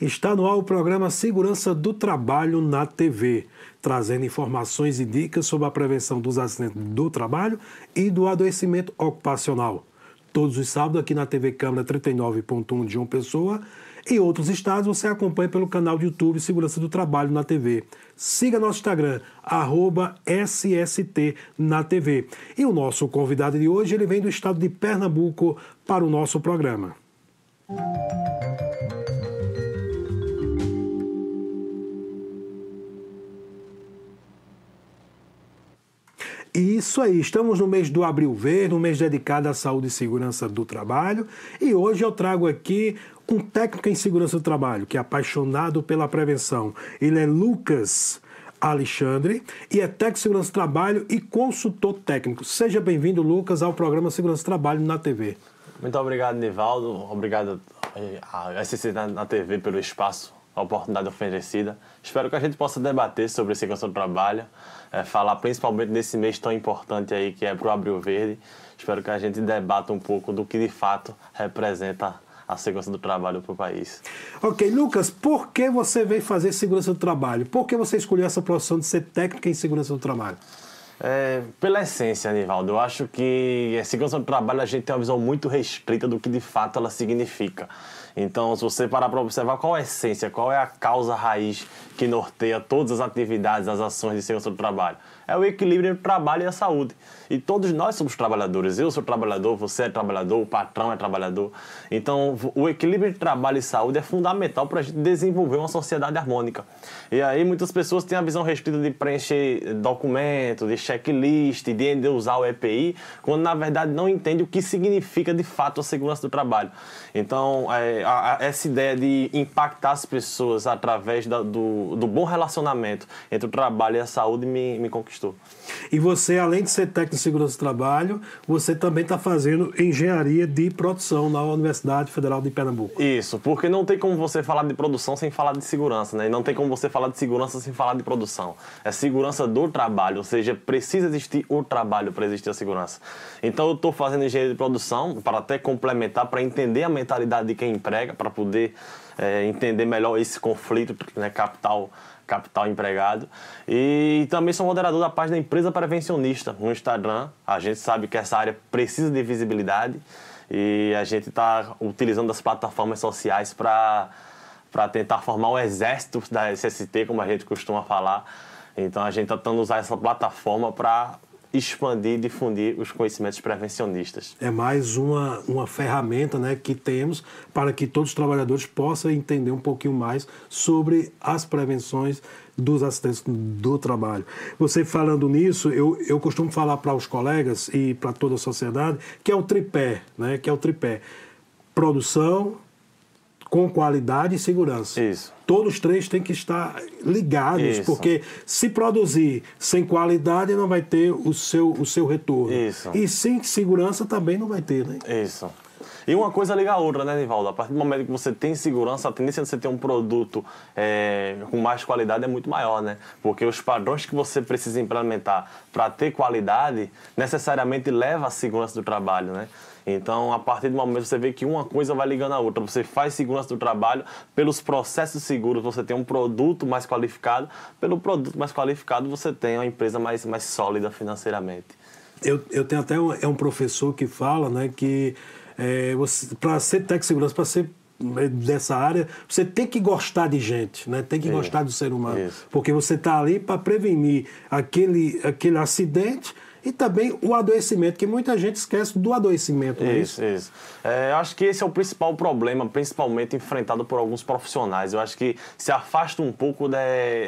Está no ar o programa Segurança do Trabalho na TV, trazendo informações e dicas sobre a prevenção dos acidentes do trabalho e do adoecimento ocupacional. Todos os sábados aqui na TV Câmara 39.1 de João Pessoa. Em outros estados, você acompanha pelo canal de YouTube Segurança do Trabalho na TV. Siga nosso Instagram, arroba SST na TV. E o nosso convidado de hoje, ele vem do estado de Pernambuco para o nosso programa. Isso aí, estamos no mês do Abril Verde, um mês dedicado à saúde e segurança do trabalho. E hoje eu trago aqui um técnico em segurança do trabalho que é apaixonado pela prevenção. Ele é Lucas Alexandre e é técnico de segurança do trabalho e consultor técnico. Seja bem-vindo, Lucas, ao programa Segurança do Trabalho na TV. Muito obrigado, Nivaldo. Obrigado a SC na TV pelo espaço, a oportunidade oferecida. Espero que a gente possa debater sobre segurança do trabalho é, falar principalmente nesse mês tão importante aí que é para o Abril Verde. Espero que a gente debata um pouco do que de fato representa a segurança do trabalho para o país. Ok, Lucas, por que você veio fazer segurança do trabalho? Por que você escolheu essa profissão de ser técnica em segurança do trabalho? É, pela essência, Anivaldo, eu acho que a segurança do trabalho a gente tem uma visão muito restrita do que de fato ela significa. Então, se você parar para observar qual é a essência, qual é a causa raiz que norteia todas as atividades, as ações de segurança do trabalho, é o equilíbrio entre o trabalho e a saúde. E todos nós somos trabalhadores. Eu sou trabalhador, você é trabalhador, o patrão é trabalhador. Então, o equilíbrio entre trabalho e saúde é fundamental para a gente desenvolver uma sociedade harmônica. E aí, muitas pessoas têm a visão restrita de preencher documento, de checklist, de usar o EPI, quando na verdade não entende o que significa de fato a segurança do trabalho. Então, é, a, a, essa ideia de impactar as pessoas através da, do, do bom relacionamento entre o trabalho e a saúde me, me conquistou. E você, além de ser técnico de segurança do trabalho, você também está fazendo engenharia de produção na Universidade Federal de Pernambuco. Isso, porque não tem como você falar de produção sem falar de segurança, né? E não tem como você falar de segurança sem falar de produção. É segurança do trabalho, ou seja, precisa existir o trabalho para existir a segurança. Então eu estou fazendo engenharia de produção para até complementar, para entender a mentalidade de quem emprega, para poder é, entender melhor esse conflito né, capital capital empregado. E também sou moderador da página Empresa Prevencionista no Instagram. A gente sabe que essa área precisa de visibilidade e a gente está utilizando as plataformas sociais para para tentar formar um exército da SST, como a gente costuma falar. Então a gente está tentando usar essa plataforma para expandir e difundir os conhecimentos prevencionistas. É mais uma, uma ferramenta né, que temos para que todos os trabalhadores possam entender um pouquinho mais sobre as prevenções dos acidentes do trabalho. Você falando nisso, eu, eu costumo falar para os colegas e para toda a sociedade que é o tripé, né, que é o tripé. Produção, com qualidade e segurança. Isso. Todos os três têm que estar ligados, Isso. porque se produzir sem qualidade não vai ter o seu, o seu retorno. Isso. E sem segurança também não vai ter, né? Isso. E uma coisa liga a outra, né, Nivaldo? A partir do momento que você tem segurança, a tendência de você ter um produto é, com mais qualidade é muito maior, né? Porque os padrões que você precisa implementar para ter qualidade necessariamente leva à segurança do trabalho, né? Então, a partir do momento você vê que uma coisa vai ligando a outra, você faz segurança do trabalho, pelos processos seguros você tem um produto mais qualificado, pelo produto mais qualificado você tem uma empresa mais, mais sólida financeiramente. Eu, eu tenho até um, é um professor que fala né, que é, para ser técnico segurança, para ser é, dessa área, você tem que gostar de gente, né? tem que Isso. gostar do ser humano. Isso. Porque você está ali para prevenir aquele, aquele acidente e também o adoecimento, que muita gente esquece do adoecimento. É isso, isso. isso. É, eu acho que esse é o principal problema, principalmente enfrentado por alguns profissionais. Eu acho que se afasta um pouco, da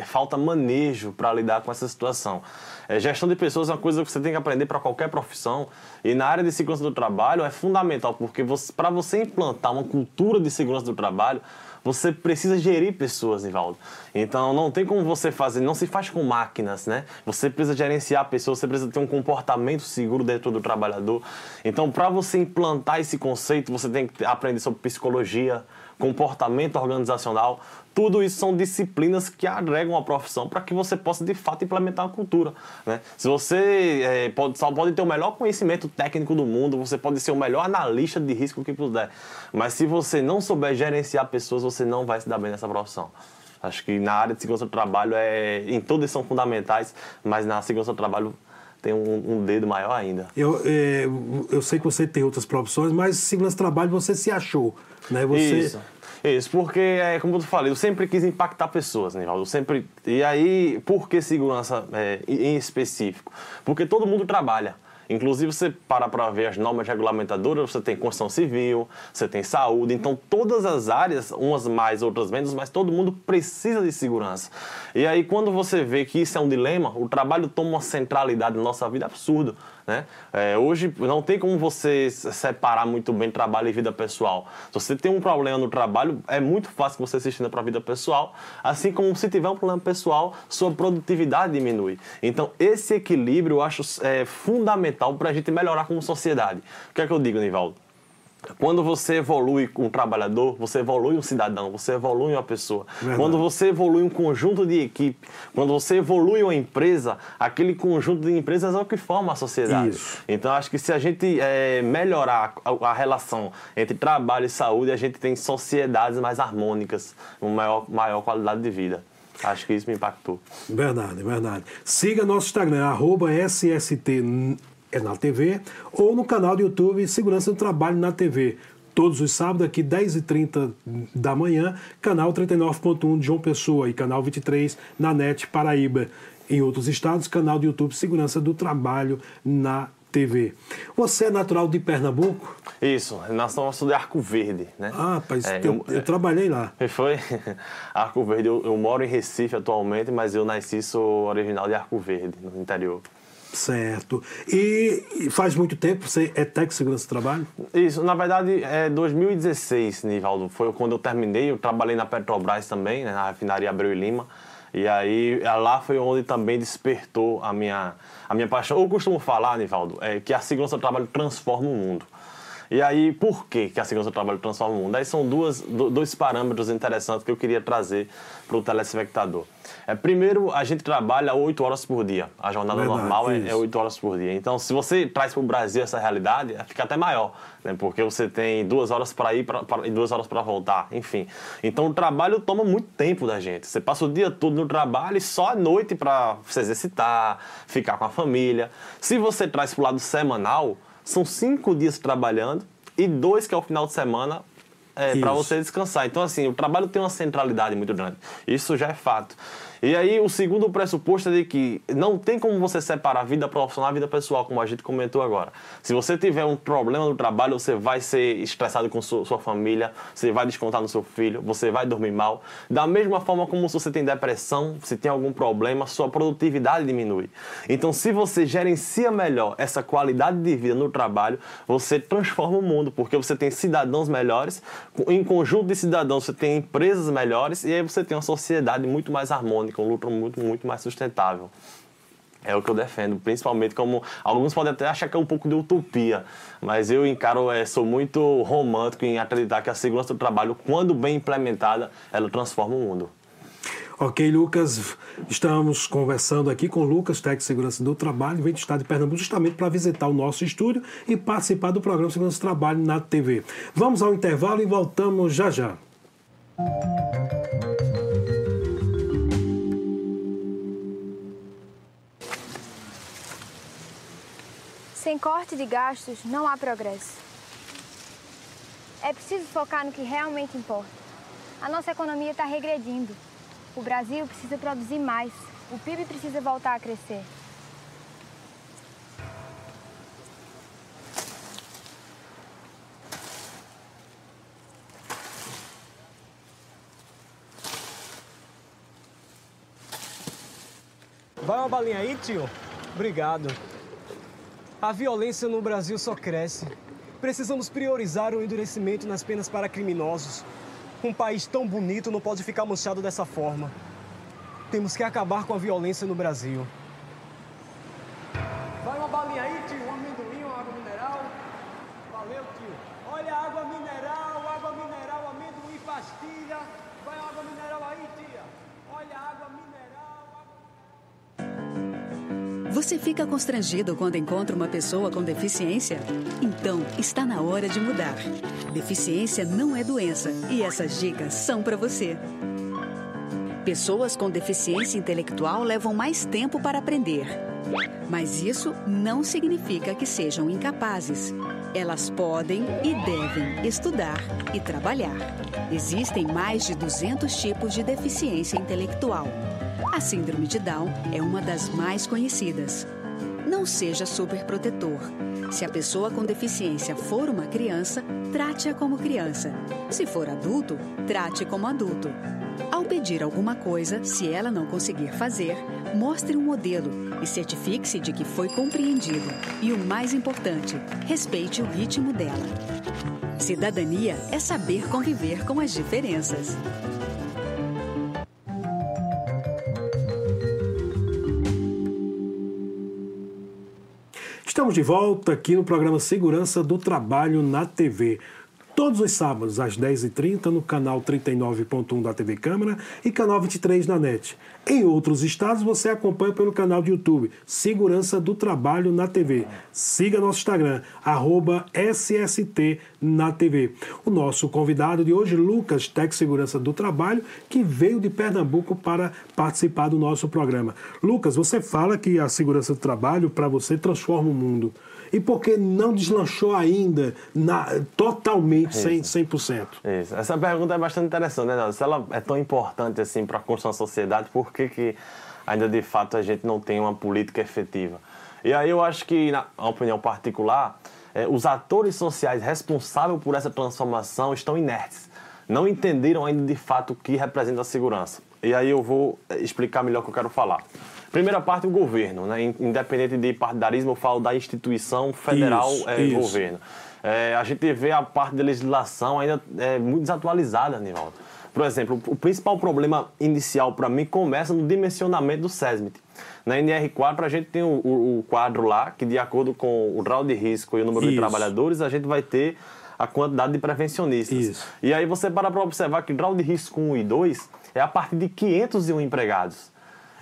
falta manejo para lidar com essa situação. É, gestão de pessoas é uma coisa que você tem que aprender para qualquer profissão. E na área de segurança do trabalho é fundamental, porque para você implantar uma cultura de segurança do trabalho, você precisa gerir pessoas, Nivaldo. Então não tem como você fazer, não se faz com máquinas, né? Você precisa gerenciar pessoas, você precisa ter um comportamento seguro dentro do trabalhador. Então, para você implantar esse conceito, você tem que aprender sobre psicologia, comportamento organizacional. Tudo isso são disciplinas que agregam a profissão para que você possa de fato implementar a cultura. Né? Se você é, pode, só pode ter o melhor conhecimento técnico do mundo, você pode ser o melhor analista de risco que puder, mas se você não souber gerenciar pessoas, você não vai se dar bem nessa profissão. Acho que na área de segurança do trabalho, é, em todas são fundamentais, mas na segurança do trabalho tem um, um dedo maior ainda. Eu, é, eu sei que você tem outras profissões, mas segurança do trabalho você se achou. Né? Você... Isso. Isso, porque, é, como eu falei, eu sempre quis impactar pessoas, Nivaldo. Eu sempre... E aí, por que segurança é, em específico? Porque todo mundo trabalha. Inclusive, você para para ver as normas regulamentadoras, você tem construção civil, você tem saúde, então todas as áreas, umas mais, outras menos, mas todo mundo precisa de segurança. E aí, quando você vê que isso é um dilema, o trabalho toma uma centralidade na nossa vida absurdo. Né? É, hoje não tem como você separar muito bem trabalho e vida pessoal. Se você tem um problema no trabalho, é muito fácil você se estender para a vida pessoal, assim como se tiver um problema pessoal, sua produtividade diminui. Então, esse equilíbrio eu acho é, fundamental para a gente melhorar como sociedade. O que é que eu digo, Nivaldo? Quando você evolui um trabalhador, você evolui um cidadão, você evolui uma pessoa. Verdade. Quando você evolui um conjunto de equipe, quando você evolui uma empresa, aquele conjunto de empresas é o que forma a sociedade. Isso. Então, acho que se a gente é, melhorar a, a, relação entre trabalho e saúde, a gente tem sociedades mais harmônicas, uma maior, maior qualidade de vida. Acho que isso me impactou. Verdade, verdade. Siga nosso Instagram, arroba SST na TV, ou no canal do YouTube Segurança do Trabalho na TV. Todos os sábados, aqui 10h30 da manhã, canal 39.1 de João Pessoa e canal 23 na NET Paraíba. Em outros estados, canal do YouTube Segurança do Trabalho na TV. Você é natural de Pernambuco? Isso, nós somos de Arco Verde, né? Ah, rapaz, é, eu, eu, eu, trabalhei lá. Foi? Arco Verde, eu, eu, moro em Recife atualmente, mas eu nasci, sou original de Arco Verde, no interior. Certo. E faz muito tempo você é técnico de segurança do trabalho? Isso, na verdade, é 2016, Nivaldo. Foi quando eu terminei. Eu trabalhei na Petrobras também, né, na refinaria Abreu e Lima. E aí, lá foi onde também despertou a minha, a minha paixão. Eu costumo falar, Nivaldo, é que a segurança do trabalho transforma o mundo. E aí, por que, a segurança do trabalho transforma o mundo? Aí são duas, dois parâmetros interessantes que eu queria trazer para o telespectador. É, primeiro, a gente trabalha oito horas por dia. A jornada Verdade, normal é oito horas por dia. Então, se você traz para o Brasil essa realidade, fica até maior, né? porque você tem duas horas para ir pra, pra, e duas horas para voltar, enfim. Então, o trabalho toma muito tempo da gente. Você passa o dia todo no trabalho e só à noite para se exercitar, ficar com a família. Se você traz para o lado semanal, são cinco dias trabalhando e dois que é o final de semana é, para você descansar. Então, assim, o trabalho tem uma centralidade muito grande. Isso já é fato. E aí, o segundo pressuposto é de que não tem como você separar a vida profissional e a vida pessoal, como a gente comentou agora. Se você tiver um problema no trabalho, você vai ser estressado com sua, sua família, você vai descontar no seu filho, você vai dormir mal. Da mesma forma como se você tem depressão, se tem algum problema, sua produtividade diminui. Então, se você gerencia melhor essa qualidade de vida no trabalho, você transforma o mundo, porque você tem cidadãos melhores, em conjunto de cidadãos você tem empresas melhores e aí você tem uma sociedade muito mais harmônica harmônica, um lucro muito, muito mais sustentável. É o que eu defendo, principalmente como alguns podem até achar que é um pouco de utopia, mas eu encaro, é, sou muito romântico em acreditar que a segurança do trabalho, quando bem implementada, ela transforma o mundo. Ok, Lucas, estamos conversando aqui com Lucas, técnico de segurança do trabalho, vem do estado de Pernambuco, justamente para visitar o nosso estúdio e participar do programa Segurança do Trabalho na TV. Vamos ao intervalo e voltamos já já. Sem corte de gastos, não há progresso. É preciso focar no que realmente importa. A nossa economia está regredindo. O Brasil precisa produzir mais. O PIB precisa voltar a crescer. Vai uma balinha aí, tio? Obrigado. A violência no Brasil só cresce. Precisamos priorizar o endurecimento nas penas para criminosos. Um país tão bonito não pode ficar manchado dessa forma. Temos que acabar com a violência no Brasil. Você fica constrangido quando encontra uma pessoa com deficiência? Então, está na hora de mudar. Deficiência não é doença e essas dicas são para você. Pessoas com deficiência intelectual levam mais tempo para aprender. Mas isso não significa que sejam incapazes. Elas podem e devem estudar e trabalhar. Existem mais de 200 tipos de deficiência intelectual. A Síndrome de Down é uma das mais conhecidas. Não seja superprotetor. Se a pessoa com deficiência for uma criança, trate-a como criança. Se for adulto, trate como adulto. Ao pedir alguma coisa, se ela não conseguir fazer, mostre um modelo e certifique-se de que foi compreendido. E o mais importante, respeite o ritmo dela. Cidadania é saber conviver com as diferenças. Estamos de volta aqui no programa Segurança do Trabalho na TV todos os sábados às 10h30 no canal 39.1 da TV Câmara e canal 23 na NET. Em outros estados você acompanha pelo canal de YouTube Segurança do Trabalho na TV. Siga nosso Instagram, arroba SST na TV. O nosso convidado de hoje, Lucas Tec Segurança do Trabalho, que veio de Pernambuco para participar do nosso programa. Lucas, você fala que a segurança do trabalho para você transforma o mundo e por que não deslanchou ainda na, totalmente, Isso. 100%, 100%? Isso. Essa pergunta é bastante interessante, né, Se ela é tão importante assim para a construção da sociedade, por que, que ainda de fato a gente não tem uma política efetiva? E aí eu acho que, na opinião particular, é, os atores sociais responsáveis por essa transformação estão inertes. Não entenderam ainda de fato o que representa a segurança. E aí eu vou é, explicar melhor o que eu quero falar. Primeira parte, o governo, né? Independente de partidarismo, eu falo da instituição federal isso, é, isso. governo. É, a gente vê a parte da legislação ainda é, muito desatualizada, Nivaldo. Por exemplo, o principal problema inicial para mim começa no dimensionamento do SESMIT. Na NR4 a gente tem o, o, o, quadro lá que, de acordo com o grau de risco e o número Isso. de trabalhadores, a gente vai ter a quantidade de prevencionistas. Isso. E aí você para para observar que grau de risco 1 e 2 é a partir de 501 empregados.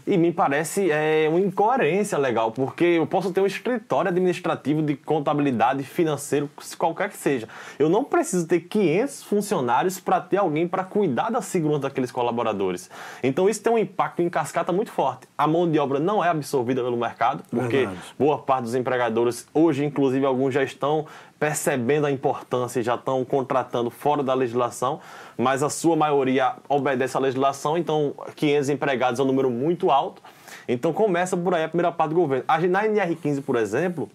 E me parece é, uma incoerência legal, porque eu posso ter um escritório administrativo de contabilidade financeiro, qualquer que seja. Eu não preciso ter 500 funcionários para ter alguém para cuidar da segurança daqueles colaboradores. Então isso tem um impacto em cascata muito forte. A mão de obra não é absorvida pelo mercado, porque Verdade. boa parte dos empregadores, hoje inclusive alguns já estão percebendo a importância e já estão contratando fora da legislação, mas a sua maioria obedece à legislação, então 500 empregados é um número muito alto. Então começa por aí a primeira parte do governo. Na NR15, por exemplo,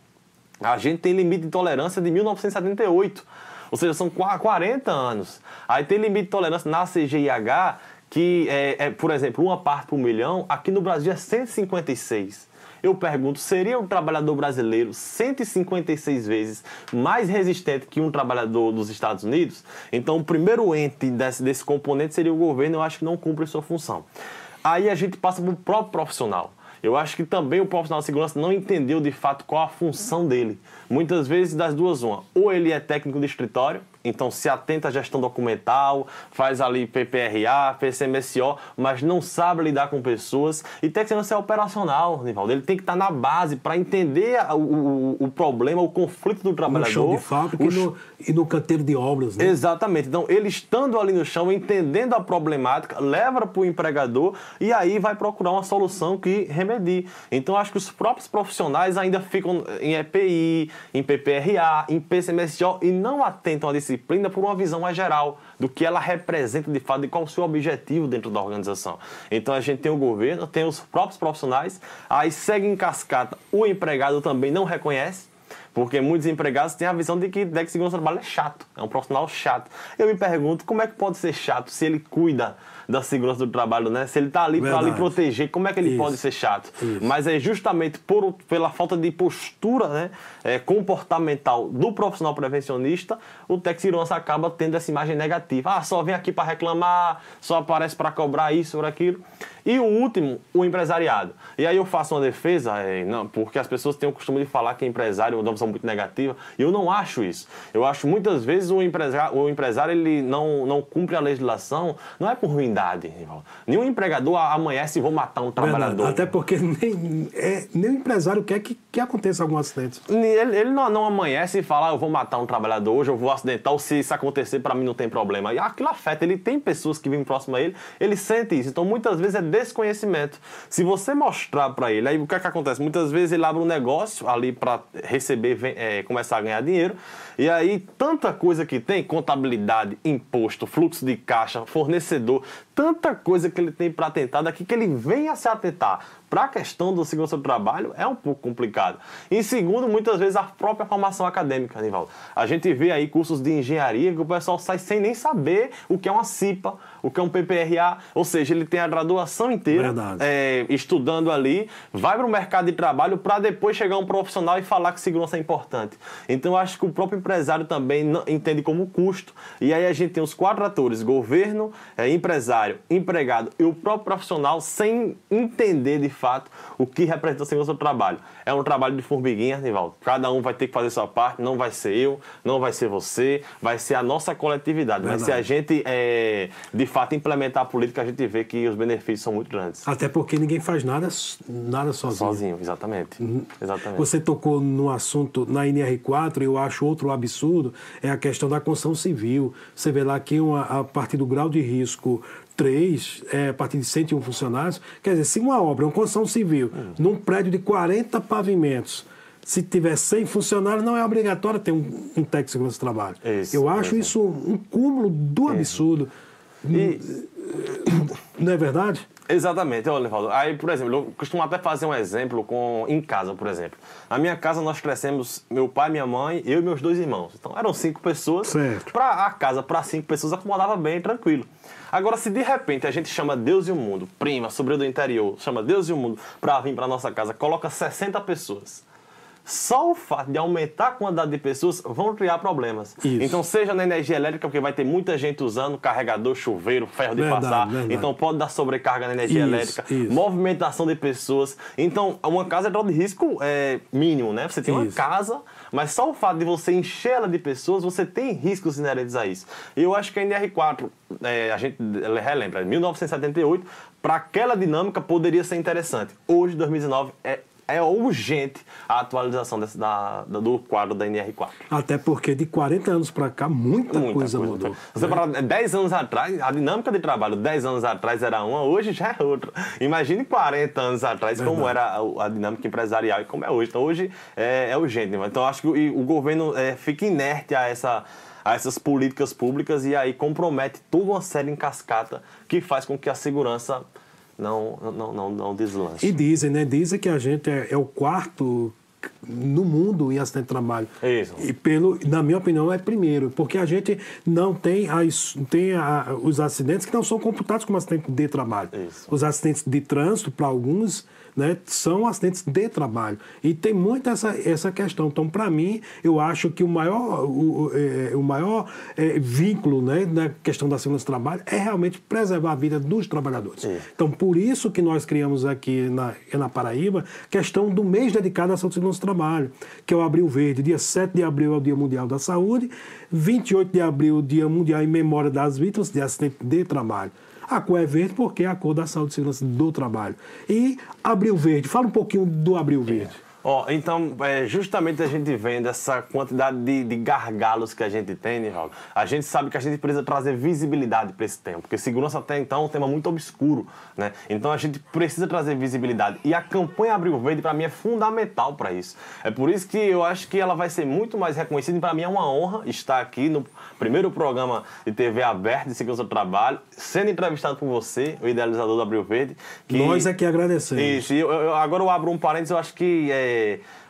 a gente tem limite de tolerância de 1978, ou seja, são 40 anos. Aí tem limite de tolerância na CGIH, que é, é por exemplo, uma parte por milhão, aqui no Brasil é 156. Eu pergunto, seria um trabalhador brasileiro 156 vezes mais resistente que um trabalhador dos Estados Unidos? Então, o primeiro ente desse, desse componente seria o governo, eu acho que não cumpre sua função. Aí a gente passa para o próprio profissional. Eu acho que também o profissional de segurança não entendeu de fato qual a função dele. Muitas vezes, das duas, uma. Ou ele é técnico de escritório, então se atenta à gestão documental, faz ali PPRA, PCMSO, mas não sabe lidar com pessoas. E tem que ser operacional, Nivaldo. Ele tem que estar na base para entender o, o, o, problema, o conflito do trabalhador. No chão de fábrica e, no, e no canteiro de obras. Né? Exatamente. Então, ele estando ali no chão, entendendo a problemática, leva para o empregador e aí vai procurar uma solução que remedie. Então, acho que os próprios profissionais ainda ficam em EPI, em PPRA, em PCMSO e não atentam a disciplina por uma visão mais geral do que ela representa de fato e qual o seu objetivo dentro da organização. Então a gente tem o governo, tem os próprios profissionais, aí segue em cascata, o empregado também não reconhece, porque muitos empregados têm a visão de que DEC Segurança do Trabalho é chato, é um profissional chato. Eu me pergunto como é que pode ser chato se ele cuida da segurança do trabalho, né? Se ele está ali para ali proteger, como é que ele Isso. pode ser chato? Isso. Mas é justamente por, pela falta de postura né, é, comportamental do profissional prevencionista, o técnico segurança acaba tendo essa imagem negativa. Ah, só vem aqui para reclamar, só aparece para cobrar isso ou aquilo. E o último, o empresariado. E aí eu faço uma defesa, é, não, porque as pessoas têm o costume de falar que empresário é uma visão muito negativa, e eu não acho isso. Eu acho muitas vezes o empresário, o empresário ele não, não cumpre a legislação, não é por ruindade. Rival. Nenhum empregador amanhece e vou matar um trabalhador. Verdade. Até porque nem, é, nem o empresário quer que, que aconteça algum acidente. Ele, ele não, não amanhece e fala, ah, eu vou matar um trabalhador hoje, eu vou acidentar, ou se isso acontecer, para mim não tem problema. E aquilo afeta, ele tem pessoas que vivem próximo a ele, ele sente isso. Então, muitas vezes é desconhecimento. Se você mostrar para ele, aí o que é que acontece? Muitas vezes ele abre um negócio ali para receber, vem, é, começar a ganhar dinheiro, e aí tanta coisa que tem, contabilidade, imposto, fluxo de caixa, fornecedor, tanta coisa que ele tem para atentar, daqui que ele venha se atentar para a questão do segurança do trabalho é um pouco complicado. E segundo, muitas vezes a própria formação acadêmica, Nivaldo. A gente vê aí cursos de engenharia que o pessoal sai sem nem saber o que é uma CIPA, o que é um PPRA, ou seja, ele tem a graduação inteira é, estudando ali, vai para o mercado de trabalho para depois chegar um profissional e falar que segurança é importante. Então eu acho que o próprio empresário também entende como custo. E aí a gente tem os quatro atores: governo, é, empresário, empregado e o próprio profissional sem entender de fato o que representa a segurança do trabalho. É um trabalho de formiguinha, Nivaldo. Cada um vai ter que fazer sua parte, não vai ser eu, não vai ser você, vai ser a nossa coletividade. Verdade. Mas se a gente, é, de fato, implementar a política, a gente vê que os benefícios são muito grandes. Até porque ninguém faz nada, nada sozinho. Sozinho, exatamente. Uhum. exatamente. Você tocou no assunto na NR4, eu acho outro absurdo, é a questão da construção civil. Você vê lá que uma, a partir do grau de risco 3, é, a partir de 101 funcionários. Quer dizer, se uma obra, uma construção civil, uhum. num prédio de 40 pavimentos, se tiver 100 funcionários, não é obrigatório ter um, um técnico de segurança do trabalho. Isso, Eu acho isso um cúmulo do absurdo. E... Não é verdade? Exatamente, olha, Levaldo. Aí, por exemplo, eu costumo até fazer um exemplo com em casa, por exemplo. Na minha casa nós crescemos, meu pai, minha mãe, eu e meus dois irmãos. Então eram cinco pessoas. Para a casa, para cinco pessoas, acomodava bem, tranquilo. Agora, se de repente a gente chama Deus e o mundo, prima, sobrinho do interior, chama Deus e o mundo para vir para nossa casa, coloca 60 pessoas só o fato de aumentar a quantidade de pessoas vão criar problemas. Isso. Então, seja na energia elétrica, porque vai ter muita gente usando carregador, chuveiro, ferro de verdade, passar. Verdade. Então, pode dar sobrecarga na energia isso, elétrica, isso. movimentação de pessoas. Então, uma casa é de risco é, mínimo, né? Você tem uma casa, mas só o fato de você encher ela de pessoas, você tem riscos inerentes a isso. E eu acho que a NR4, é, a gente relembra, 1978, para aquela dinâmica poderia ser interessante. Hoje, 2019, é é urgente a atualização desse, da, do quadro da NR4. Até porque de 40 anos para cá, muita, muita coisa, coisa, mudou. Você né? para 10 anos atrás, a dinâmica de trabalho 10 anos atrás era uma, hoje já é outra. Imagine 40 anos atrás Verdade. como era a, a, dinâmica empresarial e como é hoje. Então hoje é, é urgente. Né? Então acho que o, o governo é, fica inerte a essa a essas políticas públicas e aí compromete toda uma série em cascata que faz com que a segurança não, não, não, não deslanche. E dizem, né? Dizem que a gente é, é o quarto no mundo em acidente de trabalho. Isso. E pelo, na minha opinião, é primeiro, porque a gente não tem, as, tem a, os acidentes que não são computados como acidente de trabalho. Isso. Os acidentes de trânsito, para alguns, né, são acidentes de trabalho. E tem muito essa, essa questão. Então, para mim, eu acho que o maior, o, é, o maior é, vínculo né, na questão da segurança do trabalho é realmente preservar a vida dos trabalhadores. Sim. Então, por isso que nós criamos aqui na, na Paraíba questão do mês dedicado à saúde e segurança do trabalho, que é o Abril Verde. Dia 7 de abril é o Dia Mundial da Saúde, 28 de abril, Dia Mundial em Memória das Vítimas de Acidente de Trabalho. A cor é verde porque é a cor da saúde e segurança do trabalho. E Abril Verde, fala um pouquinho do Abril Verde. Ó, oh, então, é, justamente a gente vendo essa quantidade de, de gargalos que a gente tem, Nivaldo, a gente sabe que a gente precisa trazer visibilidade para esse tema, porque segurança até então é um tema muito obscuro, né? Então a gente precisa trazer visibilidade. E a campanha Abril Verde, para mim, é fundamental para isso. É por isso que eu acho que ela vai ser muito mais reconhecida e para mim é uma honra estar aqui no primeiro programa de TV aberto de segurança do trabalho, sendo entrevistado por você, o idealizador do Abril Verde. Que... Nós é que agradecemos. Isso, eu, eu, agora eu abro um parênteses, eu acho que é,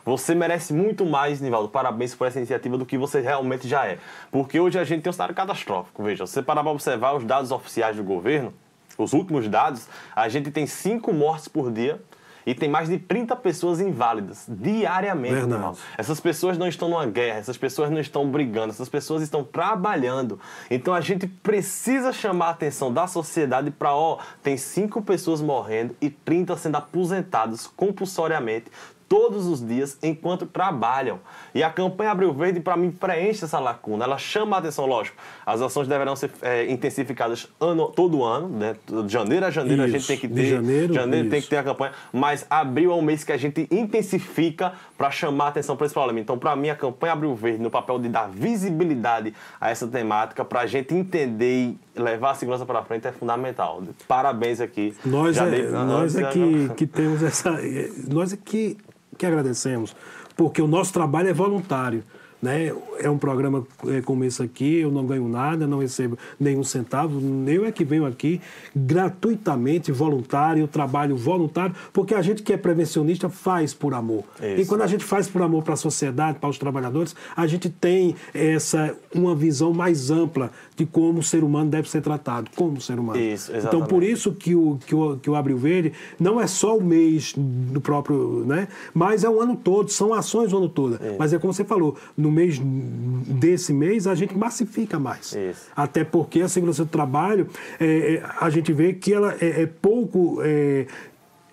você merece muito mais, Nivaldo, parabéns por essa iniciativa do que você realmente já é. Porque hoje a gente tem um cenário catastrófico, veja, se você parar para observar os dados oficiais do governo, os últimos dados, a gente tem cinco mortes por dia e tem mais de 30 pessoas inválidas diariamente. Verdade. Essas pessoas não estão numa guerra, essas pessoas não estão brigando, essas pessoas estão trabalhando. Então a gente precisa chamar a atenção da sociedade para, ó, tem cinco pessoas morrendo e 30 sendo aposentados compulsoriamente todos os dias enquanto trabalham. E a campanha Abril Verde, para mim, preenche essa lacuna. Ela chama a atenção, lógico. As ações deverão ser é, intensificadas ano, todo ano, né? De janeiro a janeiro Isso. a gente tem que De ter. janeiro, tem que ter a campanha. Mas abril é um mês que a gente intensifica para chamar a atenção para esse problema. Então, para mim, a campanha Abril Verde, no papel de dar visibilidade a essa temática, para a gente entender e levar a segurança para frente, é fundamental. Parabéns aqui. Nós Já é, dei- nós é já- que, que temos essa. é, Nós é que, que agradecemos, porque o nosso trabalho é voluntário. Né? É um programa é, como esse aqui, eu não ganho nada, não recebo nenhum centavo. Eu é que venho aqui gratuitamente, voluntário, trabalho voluntário, porque a gente que é prevencionista faz por amor. Isso. E quando a gente faz por amor para a sociedade, para os trabalhadores, a gente tem essa uma visão mais ampla de como o ser humano deve ser tratado, como ser humano. Isso, então, por exatamente. isso que o, que, o, que o Abril Verde não é só o mês do próprio, né? Mas é o ano todo, são ações o ano todo. Mas é como você falou, no mês desse mês a gente massifica mais. Isso. Até porque a segurança do trabalho, é, é, a gente vê que ela é, é pouco. é,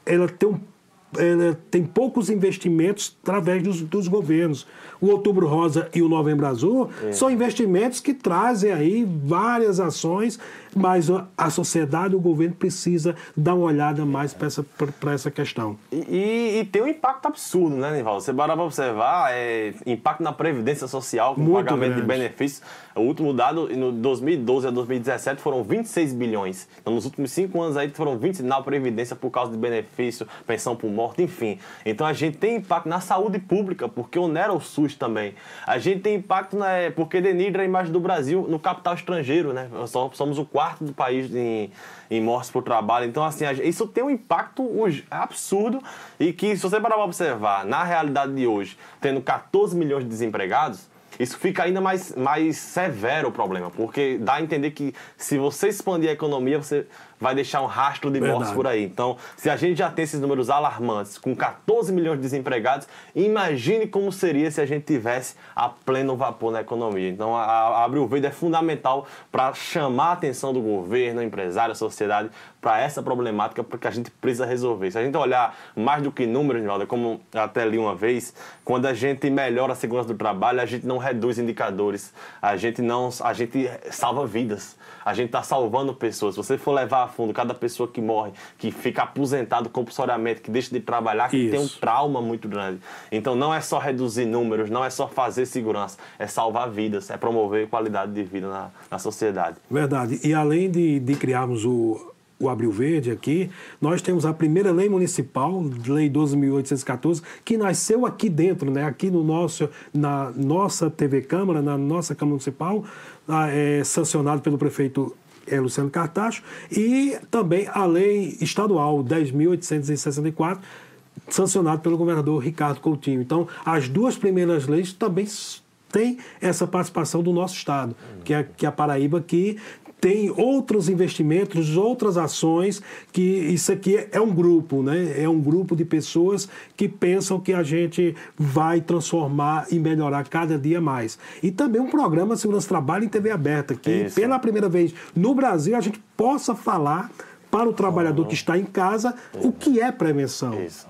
ela tem um ela tem poucos investimentos através dos, dos governos. O Outubro Rosa e o Novembro Azul são investimentos que trazem aí várias ações, mas a- sociedade, o governo precisa dar uma olhada mais para essa, pra essa questão. E, e- tem um impacto absurdo, né, Nivaldo? Você para observar, é, impacto na Previdência Social, com Muito pagamento grande. de benefícios. O último dado, no 2012 a 2017, foram 26 bilhões. Então, nos últimos cinco anos aí, foram 20 na Previdência por causa de benefício, pensão por morte, enfim. Então, a gente tem impacto na saúde pública, porque onera o SUS também. A gente tem impacto na, porque denigra a imagem do Brasil no capital estrangeiro, né? Nós somos o quarto do país em, em mortes por trabalho. Então, assim, isso tem um impacto absurdo e que, se você parar para observar, na realidade de hoje, tendo 14 milhões de desempregados, isso fica ainda mais, mais severo o problema, porque dá a entender que se você expandir a economia, você vai deixar um rastro de mortes Verdade. por aí. Então, se a gente já tem esses números alarmantes, com 14 milhões de desempregados, imagine como seria se a gente tivesse a pleno vapor na economia. Então, a, a Abril Verde é fundamental para chamar a atenção do governo, empresário, sociedade, para essa problemática, porque a gente precisa resolver. Se a gente olhar mais do que números, Nivaldo, como eu até li uma vez, quando a gente melhora a segurança do trabalho, a gente não reduz indicadores, a gente não, a gente salva vidas, a gente está salvando pessoas. Se você for levar a fundo cada pessoa que morre, que fica aposentado compulsoriamente, que deixa de trabalhar, que tem um Isso. trauma muito grande. Então não é só reduzir números, não é só fazer segurança, é salvar vidas, é promover qualidade de vida na, na sociedade. Verdade. E além de, de criarmos o, o Abril Verde aqui, nós temos a primeira lei municipal, Lei 12.814, que nasceu aqui dentro, né? aqui no nosso, na nossa TV Câmara, na nossa Câmara Municipal, é, sancionado pelo prefeito é, Luciano Cartacho, e também a lei estadual 10.864, sancionado pelo governador Ricardo Coutinho. Então, as duas primeiras leis também têm essa participação do nosso Estado, que é, que é a Paraíba, que tem outros investimentos, outras ações, que isso aqui é um grupo, né? É um grupo de pessoas que pensam que a gente vai transformar e melhorar cada dia mais. E também um programa Segurança Trabalho em TV aberta, que Isso. pela primeira vez no Brasil a gente possa falar para o trabalhador que está em casa o que é prevenção. Isso.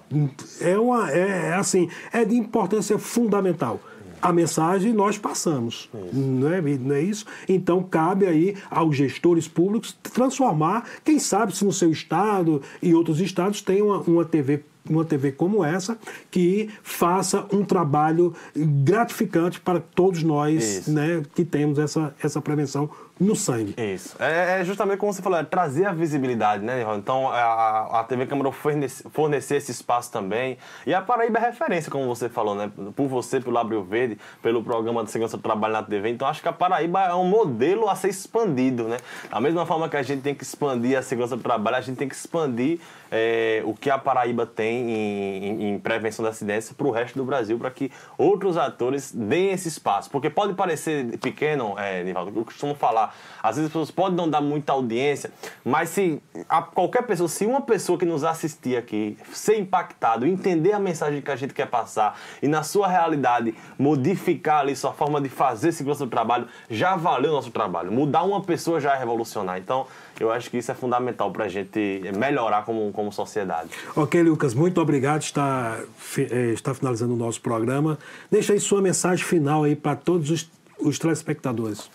É, uma, é, é assim, é de importância fundamental. A mensagem nós passamos, não é, não é isso? Então cabe aí aos gestores públicos transformar, quem sabe se no seu estado e outros estados tem uma, uma TV uma TV como essa que faça um trabalho gratificante para todos nós Isso. né, que temos essa, essa prevenção no sangue. Isso. É, é justamente como você falou, é trazer a visibilidade, né? Então, a, a TV Câmara fornece, fornecer esse espaço também. E a Paraíba é referência, como você falou, né? Por você, pelo Abril Verde, pelo programa de segurança do trabalho na TV. Então, acho que a Paraíba é um modelo a ser expandido, né? Da mesma forma que a gente tem que expandir a segurança do trabalho, a gente tem que expandir é, o que a Paraíba tem em, em- em prevenção da acidência para o resto do Brasil, para que outros atores deem esse espaço. Porque pode parecer pequeno, é, Nivaldo, eu costumo falar, Às vezes as pessoas podem não dar muita audiência, mas se a, qualquer pessoa, se uma pessoa que nos assistir aqui ser impactado, entender a mensagem que a gente quer passar e na sua realidade modificar ali sua forma de fazer segurança do trabalho, já valeu o nosso trabalho. Mudar uma pessoa já é revolucionar. Então, eu acho que isso é fundamental para a gente melhorar como, como sociedade. Ok, Lucas, muito obrigado. Está, eh, está finalizando o nosso programa. Deixa aí sua mensagem final aí para todos os, os telespectadores.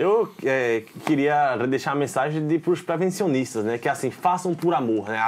Eu é, queria deixar a mensagem para os prevencionistas, né? Que assim, façam por amor, né?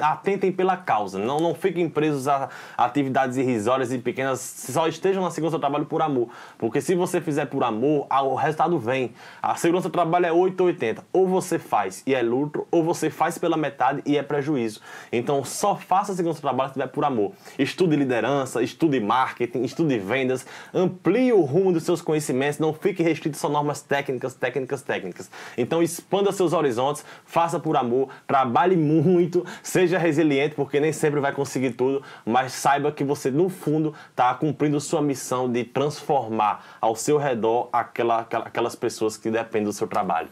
Atentem pela causa. Não, não fiquem presos a atividades irrisórias e pequenas. Só estejam na segurança do trabalho por amor. Porque se você fizer por amor, o resultado vem. A segurança do trabalho é 8 ou 80. Ou você faz e é lucro, ou você faz pela metade e é prejuízo. Então só faça a segurança do trabalho se tiver por amor. Estude liderança, estude marketing, estude vendas, amplie o rumo dos seus conhecimentos, não fique restrito só normas técnicas técnicas, técnicas, técnicas. Então expanda seus horizontes, faça por amor, trabalhe muito, seja resiliente, porque nem sempre vai conseguir tudo, mas saiba que você, no fundo, está cumprindo sua missão de transformar ao seu redor aquela, aquelas pessoas que dependem do seu trabalho.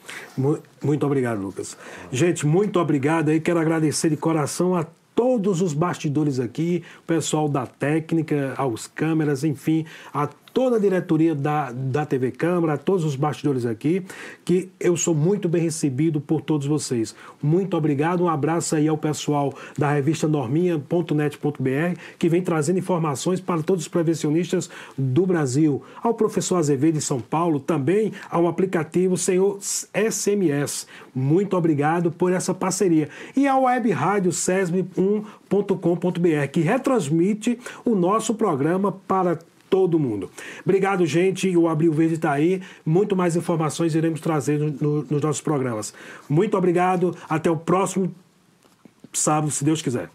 Muito obrigado, Lucas. Gente, muito obrigado aí. Quero agradecer de coração a todos os bastidores aqui, o pessoal da técnica, aos câmeras, enfim, a toda a diretoria da, da TV Câmara, todos os bastidores aqui, que eu sou muito bem recebido por todos vocês. Muito obrigado, um abraço aí ao pessoal da revista norminha.net.br, que vem trazendo informações para todos os prevencionistas do Brasil. Ao professor Azevedo de São Paulo, também ao aplicativo Senhor SMS. Muito obrigado por essa parceria. E ao web rádio sesme1.com.br, que retransmite o nosso programa para todo mundo. Obrigado, gente. O Abril Verde está aí. Muito mais informações iremos trazer no, no, nos nossos programas. Muito obrigado. Até o próximo sábado, se Deus quiser.